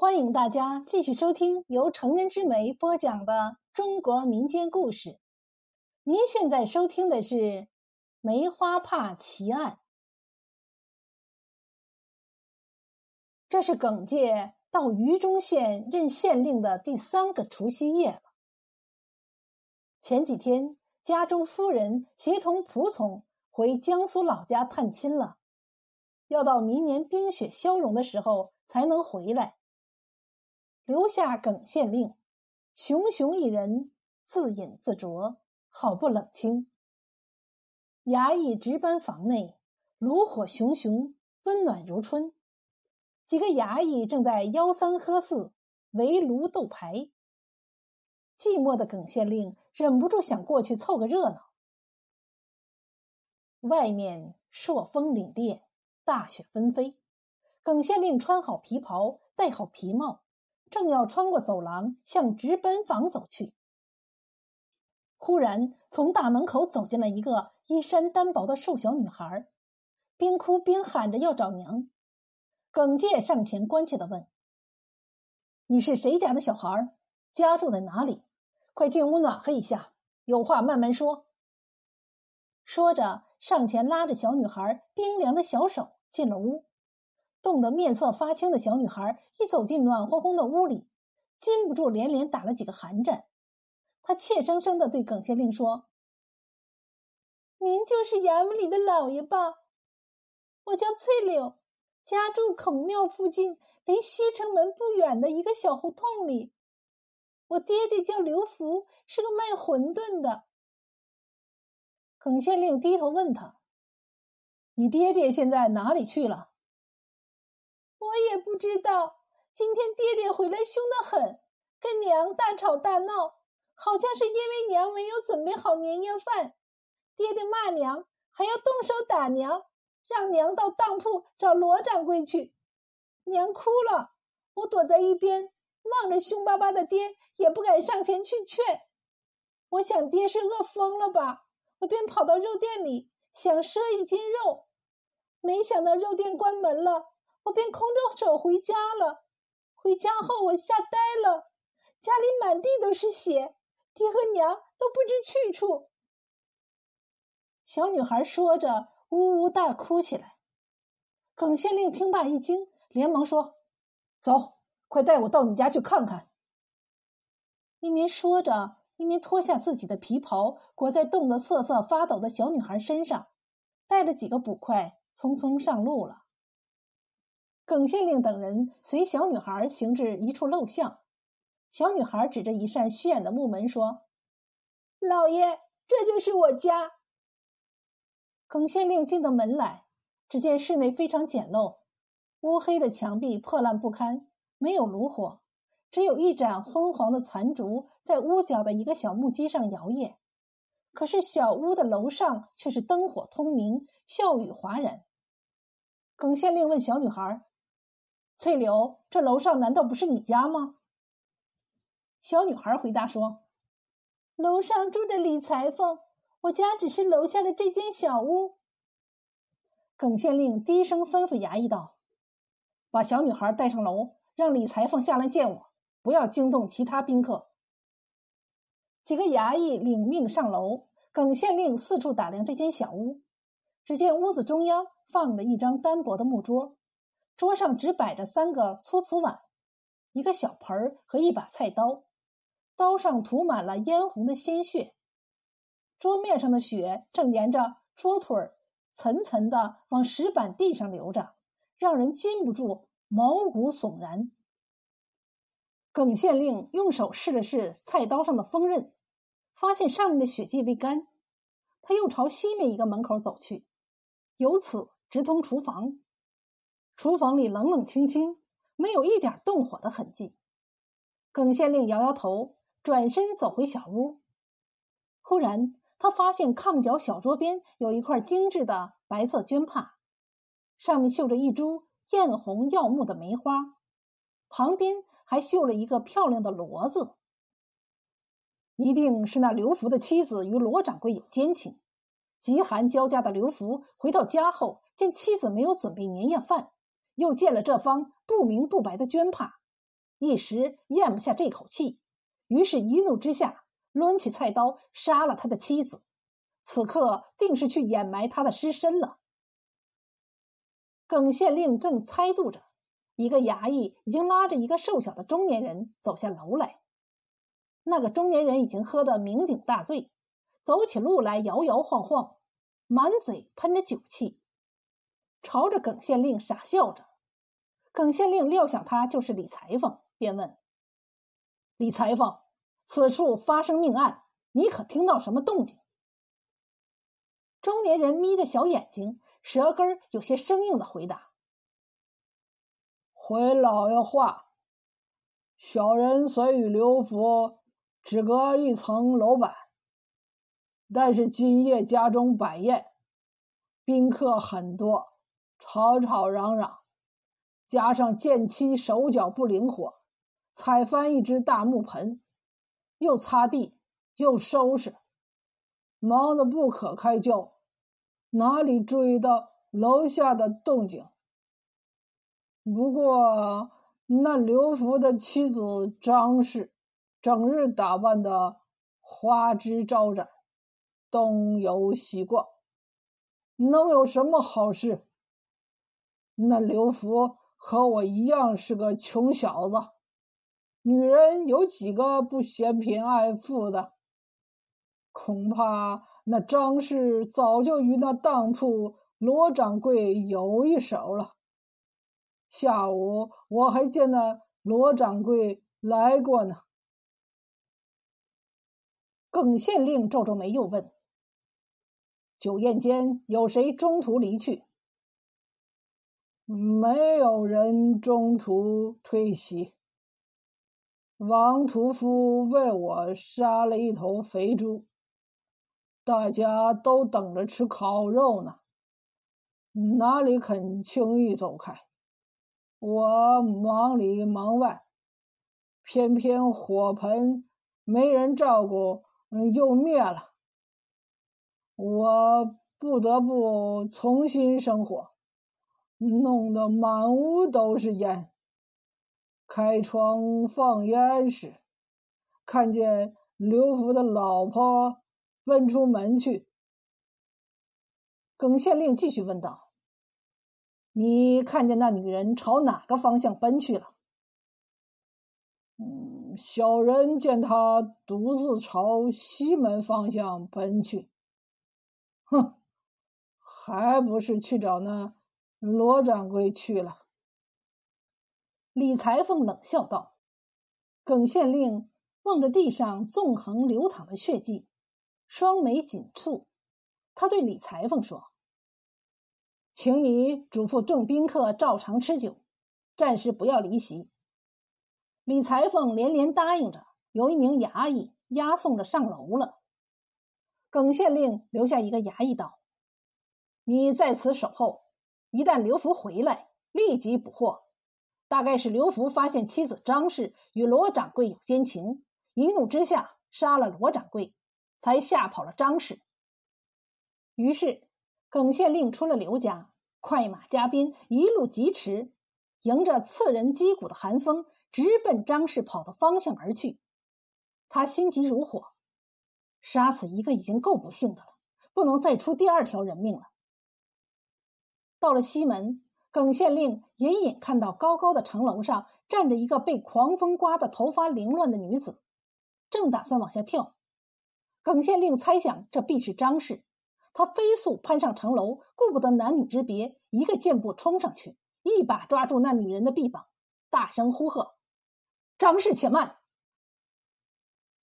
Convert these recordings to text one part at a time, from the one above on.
欢迎大家继续收听由成人之美播讲的中国民间故事。您现在收听的是《梅花怕奇案》，这是耿介到榆中县任县令的第三个除夕夜了。前几天，家中夫人协同仆从回江苏老家探亲了，要到明年冰雪消融的时候才能回来。留下耿县令，熊熊一人，自饮自酌，好不冷清。衙役值班房内，炉火熊熊，温暖如春。几个衙役正在吆三喝四，围炉斗牌。寂寞的耿县令忍不住想过去凑个热闹。外面朔风凛冽，大雪纷飞。耿县令穿好皮袍，戴好皮帽。正要穿过走廊向值班房走去，忽然从大门口走进来一个衣衫单薄的瘦小女孩，边哭边喊着要找娘。耿介上前关切的问：“你是谁家的小孩？家住在哪里？快进屋暖和一下，有话慢慢说。”说着，上前拉着小女孩冰凉的小手进了屋。冻得面色发青的小女孩一走进暖烘烘的屋里，禁不住连连打了几个寒战。她怯生生的对耿县令说：“您就是衙门里的老爷吧？我叫翠柳，家住孔庙附近，离西城门不远的一个小胡同里。我爹爹叫刘福，是个卖馄饨的。”耿县令低头问他：“你爹爹现在哪里去了？”我也不知道，今天爹爹回来凶得很，跟娘大吵大闹，好像是因为娘没有准备好年夜饭。爹爹骂娘，还要动手打娘，让娘到当铺找罗掌柜去。娘哭了，我躲在一边，望着凶巴巴的爹，也不敢上前去劝。我想爹是饿疯了吧，我便跑到肉店里想赊一斤肉，没想到肉店关门了。我便空着手回家了。回家后，我吓呆了，家里满地都是血，爹和娘都不知去处。小女孩说着，呜呜大哭起来。耿县令听罢一惊，连忙说：“走，快带我到你家去看看。”一面说着，一面脱下自己的皮袍，裹在冻得瑟瑟发抖的小女孩身上，带了几个捕快，匆匆上路了。耿县令等人随小女孩行至一处陋巷，小女孩指着一扇虚掩的木门说：“老爷，这就是我家。”耿县令进到门来，只见室内非常简陋，乌黑的墙壁破烂不堪，没有炉火，只有一盏昏黄的残烛在屋角的一个小木屐上摇曳。可是小屋的楼上却是灯火通明，笑语哗然。耿县令问小女孩。翠柳，这楼上难道不是你家吗？小女孩回答说：“楼上住着李裁缝，我家只是楼下的这间小屋。”耿县令低声吩咐衙役道：“把小女孩带上楼，让李裁缝下来见我，不要惊动其他宾客。”几个衙役领命上楼。耿县令四处打量这间小屋，只见屋子中央放着一张单薄的木桌。桌上只摆着三个粗瓷碗，一个小盆儿和一把菜刀，刀上涂满了嫣红的鲜血。桌面上的血正沿着桌腿儿层层的往石板地上流着，让人禁不住毛骨悚然。耿县令用手试了试菜刀上的锋刃，发现上面的血迹未干。他又朝西面一个门口走去，由此直通厨房。厨房里冷冷清清，没有一点动火的痕迹。耿县令摇摇头，转身走回小屋。忽然，他发现炕角小桌边有一块精致的白色绢帕，上面绣着一株艳红耀目的梅花，旁边还绣了一个漂亮的骡子。一定是那刘福的妻子与罗掌柜有奸情。极寒交加的刘福回到家后，见妻子没有准备年夜饭。又见了这方不明不白的绢帕，一时咽不下这口气，于是一怒之下抡起菜刀杀了他的妻子。此刻定是去掩埋他的尸身了。耿县令正猜度着，一个衙役已经拉着一个瘦小的中年人走下楼来。那个中年人已经喝得酩酊大醉，走起路来摇摇晃晃，满嘴喷着酒气，朝着耿县令傻笑着。耿县令料想他就是李裁缝，便问：“李裁缝，此处发生命案，你可听到什么动静？”中年人眯着小眼睛，舌根有些生硬的回答：“回老爷话，小人虽与刘福只隔一层楼板，但是今夜家中摆宴，宾客很多，吵吵嚷嚷，加上见妻手脚不灵活，踩翻一只大木盆，又擦地又收拾。”忙得不可开交，哪里注意到楼下的动静？不过那刘福的妻子张氏，整日打扮的花枝招展，东游西逛，能有什么好事？那刘福和我一样是个穷小子，女人有几个不嫌贫爱富的？恐怕那张氏早就与那当铺罗掌柜有一手了。下午我还见那罗掌柜来过呢。耿县令皱皱眉，又问：“酒宴间有谁中途离去？”“没有人中途退席。王屠夫为我杀了一头肥猪。”大家都等着吃烤肉呢，哪里肯轻易走开？我忙里忙外，偏偏火盆没人照顾，又灭了。我不得不重新生火，弄得满屋都是烟。开窗放烟时，看见刘福的老婆。奔出门去，耿县令继续问道：“你看见那女人朝哪个方向奔去了？”“嗯，小人见她独自朝西门方向奔去。”“哼，还不是去找那罗掌柜去了。”李裁缝冷笑道。耿县令望着地上纵横流淌的血迹。双眉紧蹙，他对李裁缝说：“请你嘱咐众宾客照常吃酒，暂时不要离席。”李裁缝连连答应着，由一名衙役押送着上楼了。耿县令留下一个衙役道：“你在此守候，一旦刘福回来，立即捕获。大概是刘福发现妻子张氏与罗掌柜有奸情，一怒之下杀了罗掌柜。”才吓跑了张氏。于是，耿县令出了刘家，快马加鞭，一路疾驰，迎着刺人肌骨的寒风，直奔张氏跑的方向而去。他心急如火，杀死一个已经够不幸的了，不能再出第二条人命了。到了西门，耿县令隐隐看到高高的城楼上站着一个被狂风刮得头发凌乱的女子，正打算往下跳。耿县令猜想这必是张氏，他飞速攀上城楼，顾不得男女之别，一个箭步冲上去，一把抓住那女人的臂膀，大声呼喝：“张氏，且慢！”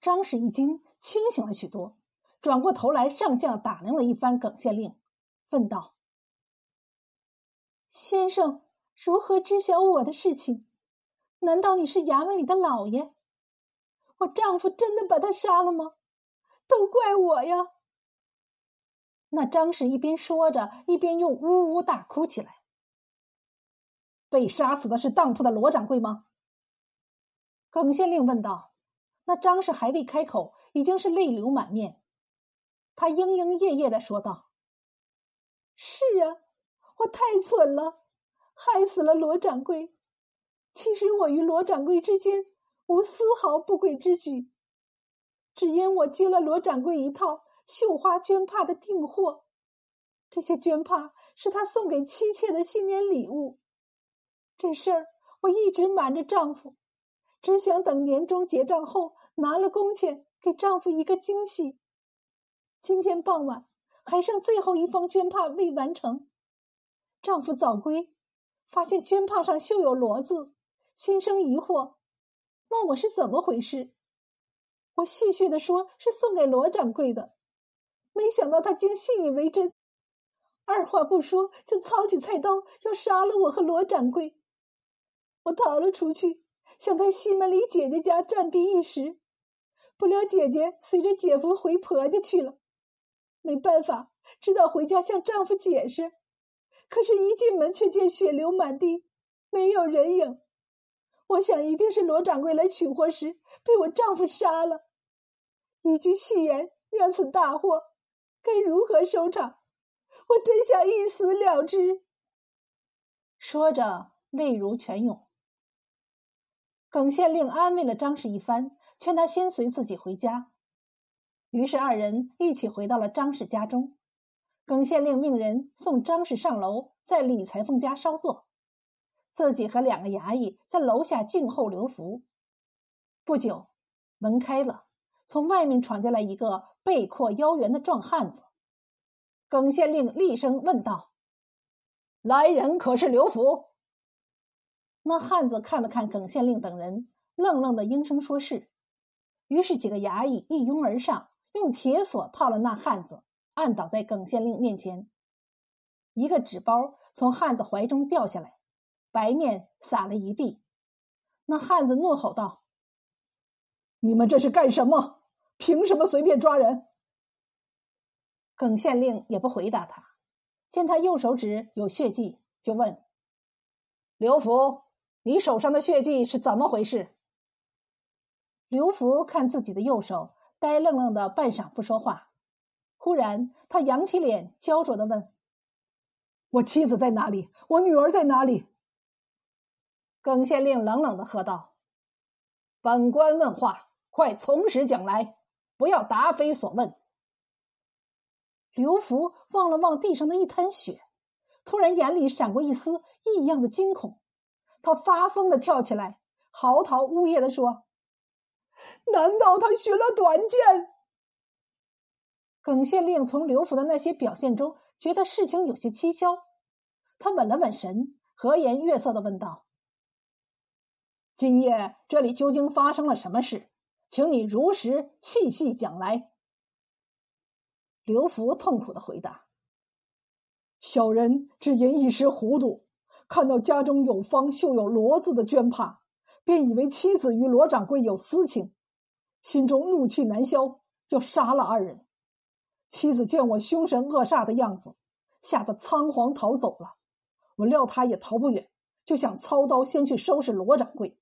张氏一惊，清醒了许多，转过头来，上下打量了一番耿县令，问道：“先生如何知晓我的事情？难道你是衙门里的老爷？我丈夫真的把他杀了吗？”都怪我呀！那张氏一边说着，一边又呜呜大哭起来。被杀死的是当铺的罗掌柜吗？耿县令问道。那张氏还未开口，已经是泪流满面。他莺莺叶叶的说道：“是啊，我太蠢了，害死了罗掌柜。其实我与罗掌柜之间无丝毫不轨之举，只因我接了罗掌柜一套绣花绢帕的订货，这些绢帕是他送给妻妾的新年礼物。这事儿我一直瞒着丈夫，只想等年终结账后拿了工钱，给丈夫一个惊喜。今天傍晚还剩最后一方绢帕未完成，丈夫早归，发现绢帕上绣有“罗”字，心生疑惑，问我是怎么回事。我戏谑的说是送给罗掌柜的，没想到他竟信以为真，二话不说就操起菜刀要杀了我和罗掌柜。我逃了出去，想在西门里姐姐家暂避一时，不料姐姐随着姐夫回婆家去了，没办法，只得回家向丈夫解释。可是，一进门却见血流满地，没有人影。我想，一定是罗掌柜来取货时被我丈夫杀了。一句戏言酿此大祸，该如何收场？我真想一死了之。说着，泪如泉涌。耿县令安慰了张氏一番，劝他先随自己回家。于是二人一起回到了张氏家中。耿县令命人送张氏上楼，在李裁缝家稍坐，自己和两个衙役在楼下静候留福。不久，门开了，从外面闯进来一个背阔腰圆的壮汉子。耿县令厉声问道：“来人可是刘福？”那汉子看了看耿县令等人，愣愣的应声说是。于是几个衙役一拥而上，用铁锁套了那汉子，按倒在耿县令面前。一个纸包从汉子怀中掉下来，白面撒了一地。那汉子怒吼道：“你们这是干什么？凭什么随便抓人？”耿县令也不回答他，见他右手指有血迹，就问刘福。你手上的血迹是怎么回事？刘福看自己的右手，呆愣愣的半晌不说话。忽然，他扬起脸，焦灼的问：“我妻子在哪里？我女儿在哪里？”耿县令冷冷的喝道：“本官问话，快从实讲来，不要答非所问。”刘福望了望地上的一滩血，突然眼里闪过一丝异样的惊恐。他发疯的跳起来，嚎啕呜咽的说：“难道他寻了短见？”耿县令从刘福的那些表现中觉得事情有些蹊跷，他稳了稳神，和颜悦色的问道：“今夜这里究竟发生了什么事？请你如实细细讲来。”刘福痛苦的回答：“小人只因一时糊涂。”看到家中有方绣有“罗”字的绢帕，便以为妻子与罗掌柜有私情，心中怒气难消，要杀了二人。妻子见我凶神恶煞的样子，吓得仓皇逃走了。我料他也逃不远，就想操刀先去收拾罗掌柜，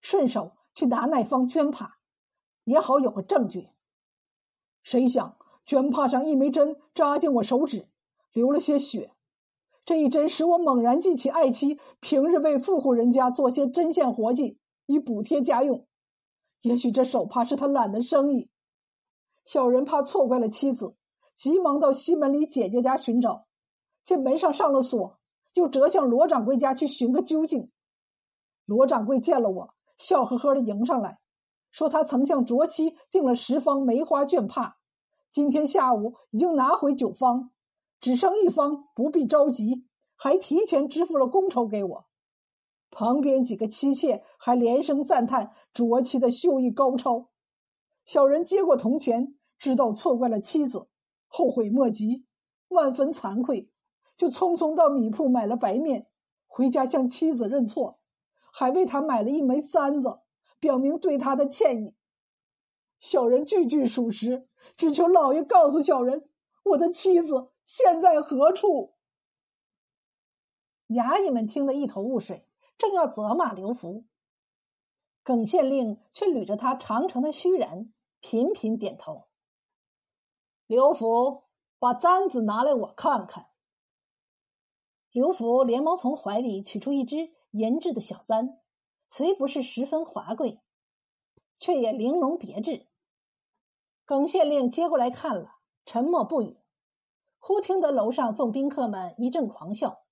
顺手去拿那方绢帕，也好有个证据。谁想绢帕上一枚针扎进我手指，流了些血。这一针使我猛然记起爱妻平日为富户人家做些针线活计，以补贴家用。也许这手帕是他揽的生意。小人怕错怪了妻子，急忙到西门里姐姐家寻找，见门上上了锁，又折向罗掌柜家去寻个究竟。罗掌柜见了我，笑呵呵的迎上来，说他曾向卓妻订了十方梅花绢帕，今天下午已经拿回九方。只剩一方，不必着急，还提前支付了工酬给我。旁边几个妻妾还连声赞叹卓妻的绣艺高超。小人接过铜钱，知道错怪了妻子，后悔莫及，万分惭愧，就匆匆到米铺买了白面，回家向妻子认错，还为他买了一枚簪子，表明对他的歉意。小人句句属实，只求老爷告诉小人，我的妻子。现在何处？衙役们听得一头雾水，正要责骂刘福，耿县令却捋着他长长的须髯，频频点头。刘福，把簪子拿来，我看看。刘福连忙从怀里取出一只银制的小簪，虽不是十分华贵，却也玲珑别致。耿县令接过来看了，沉默不语。忽听得楼上众宾客们一阵狂笑，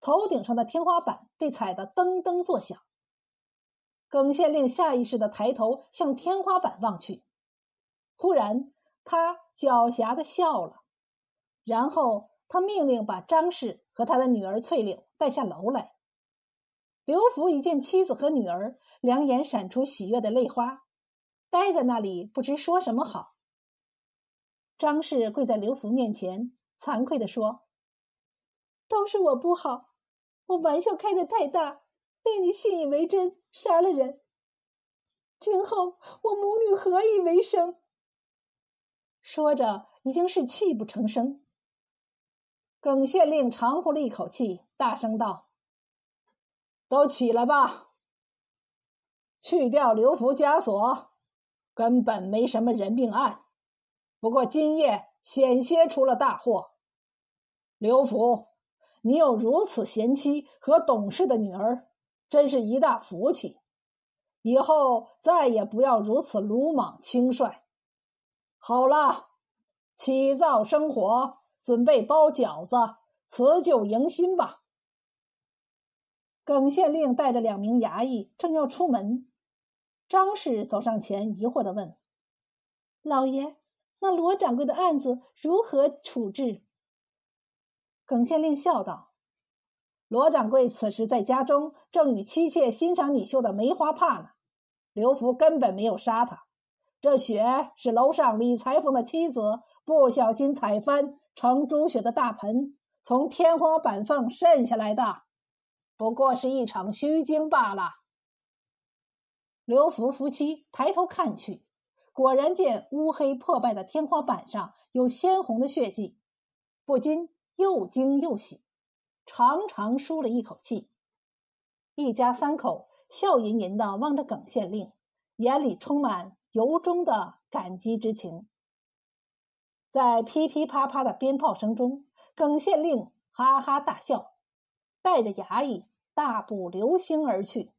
头顶上的天花板被踩得噔噔作响。耿县令下意识的抬头向天花板望去，忽然他狡黠的笑了，然后他命令把张氏和他的女儿翠柳带下楼来。刘福一见妻子和女儿，两眼闪出喜悦的泪花，呆在那里不知说什么好。张氏跪在刘福面前，惭愧地说：“都是我不好，我玩笑开得太大，令你信以为真，杀了人。今后我母女何以为生？”说着，已经是泣不成声。耿县令长呼了一口气，大声道：“都起来吧，去掉刘福枷锁，根本没什么人命案。”不过今夜险些出了大祸。刘福，你有如此贤妻和懂事的女儿，真是一大福气。以后再也不要如此鲁莽轻率。好了，起灶生火，准备包饺子，辞旧迎新吧。耿县令带着两名衙役正要出门，张氏走上前，疑惑的问：“老爷。”那罗掌柜的案子如何处置？耿县令笑道：“罗掌柜此时在家中，正与妻妾欣赏你绣的梅花帕呢。刘福根本没有杀他，这血是楼上李裁缝的妻子不小心踩翻盛猪血的大盆，从天花板缝渗下来的，不过是一场虚惊罢了。”刘福夫妻抬头看去。果然见乌黑破败的天花板上有鲜红的血迹，不禁又惊又喜，长长舒了一口气。一家三口笑吟吟的望着耿县令，眼里充满由衷的感激之情。在噼噼啪啪的鞭炮声中，耿县令哈哈大笑，带着衙役大步流星而去。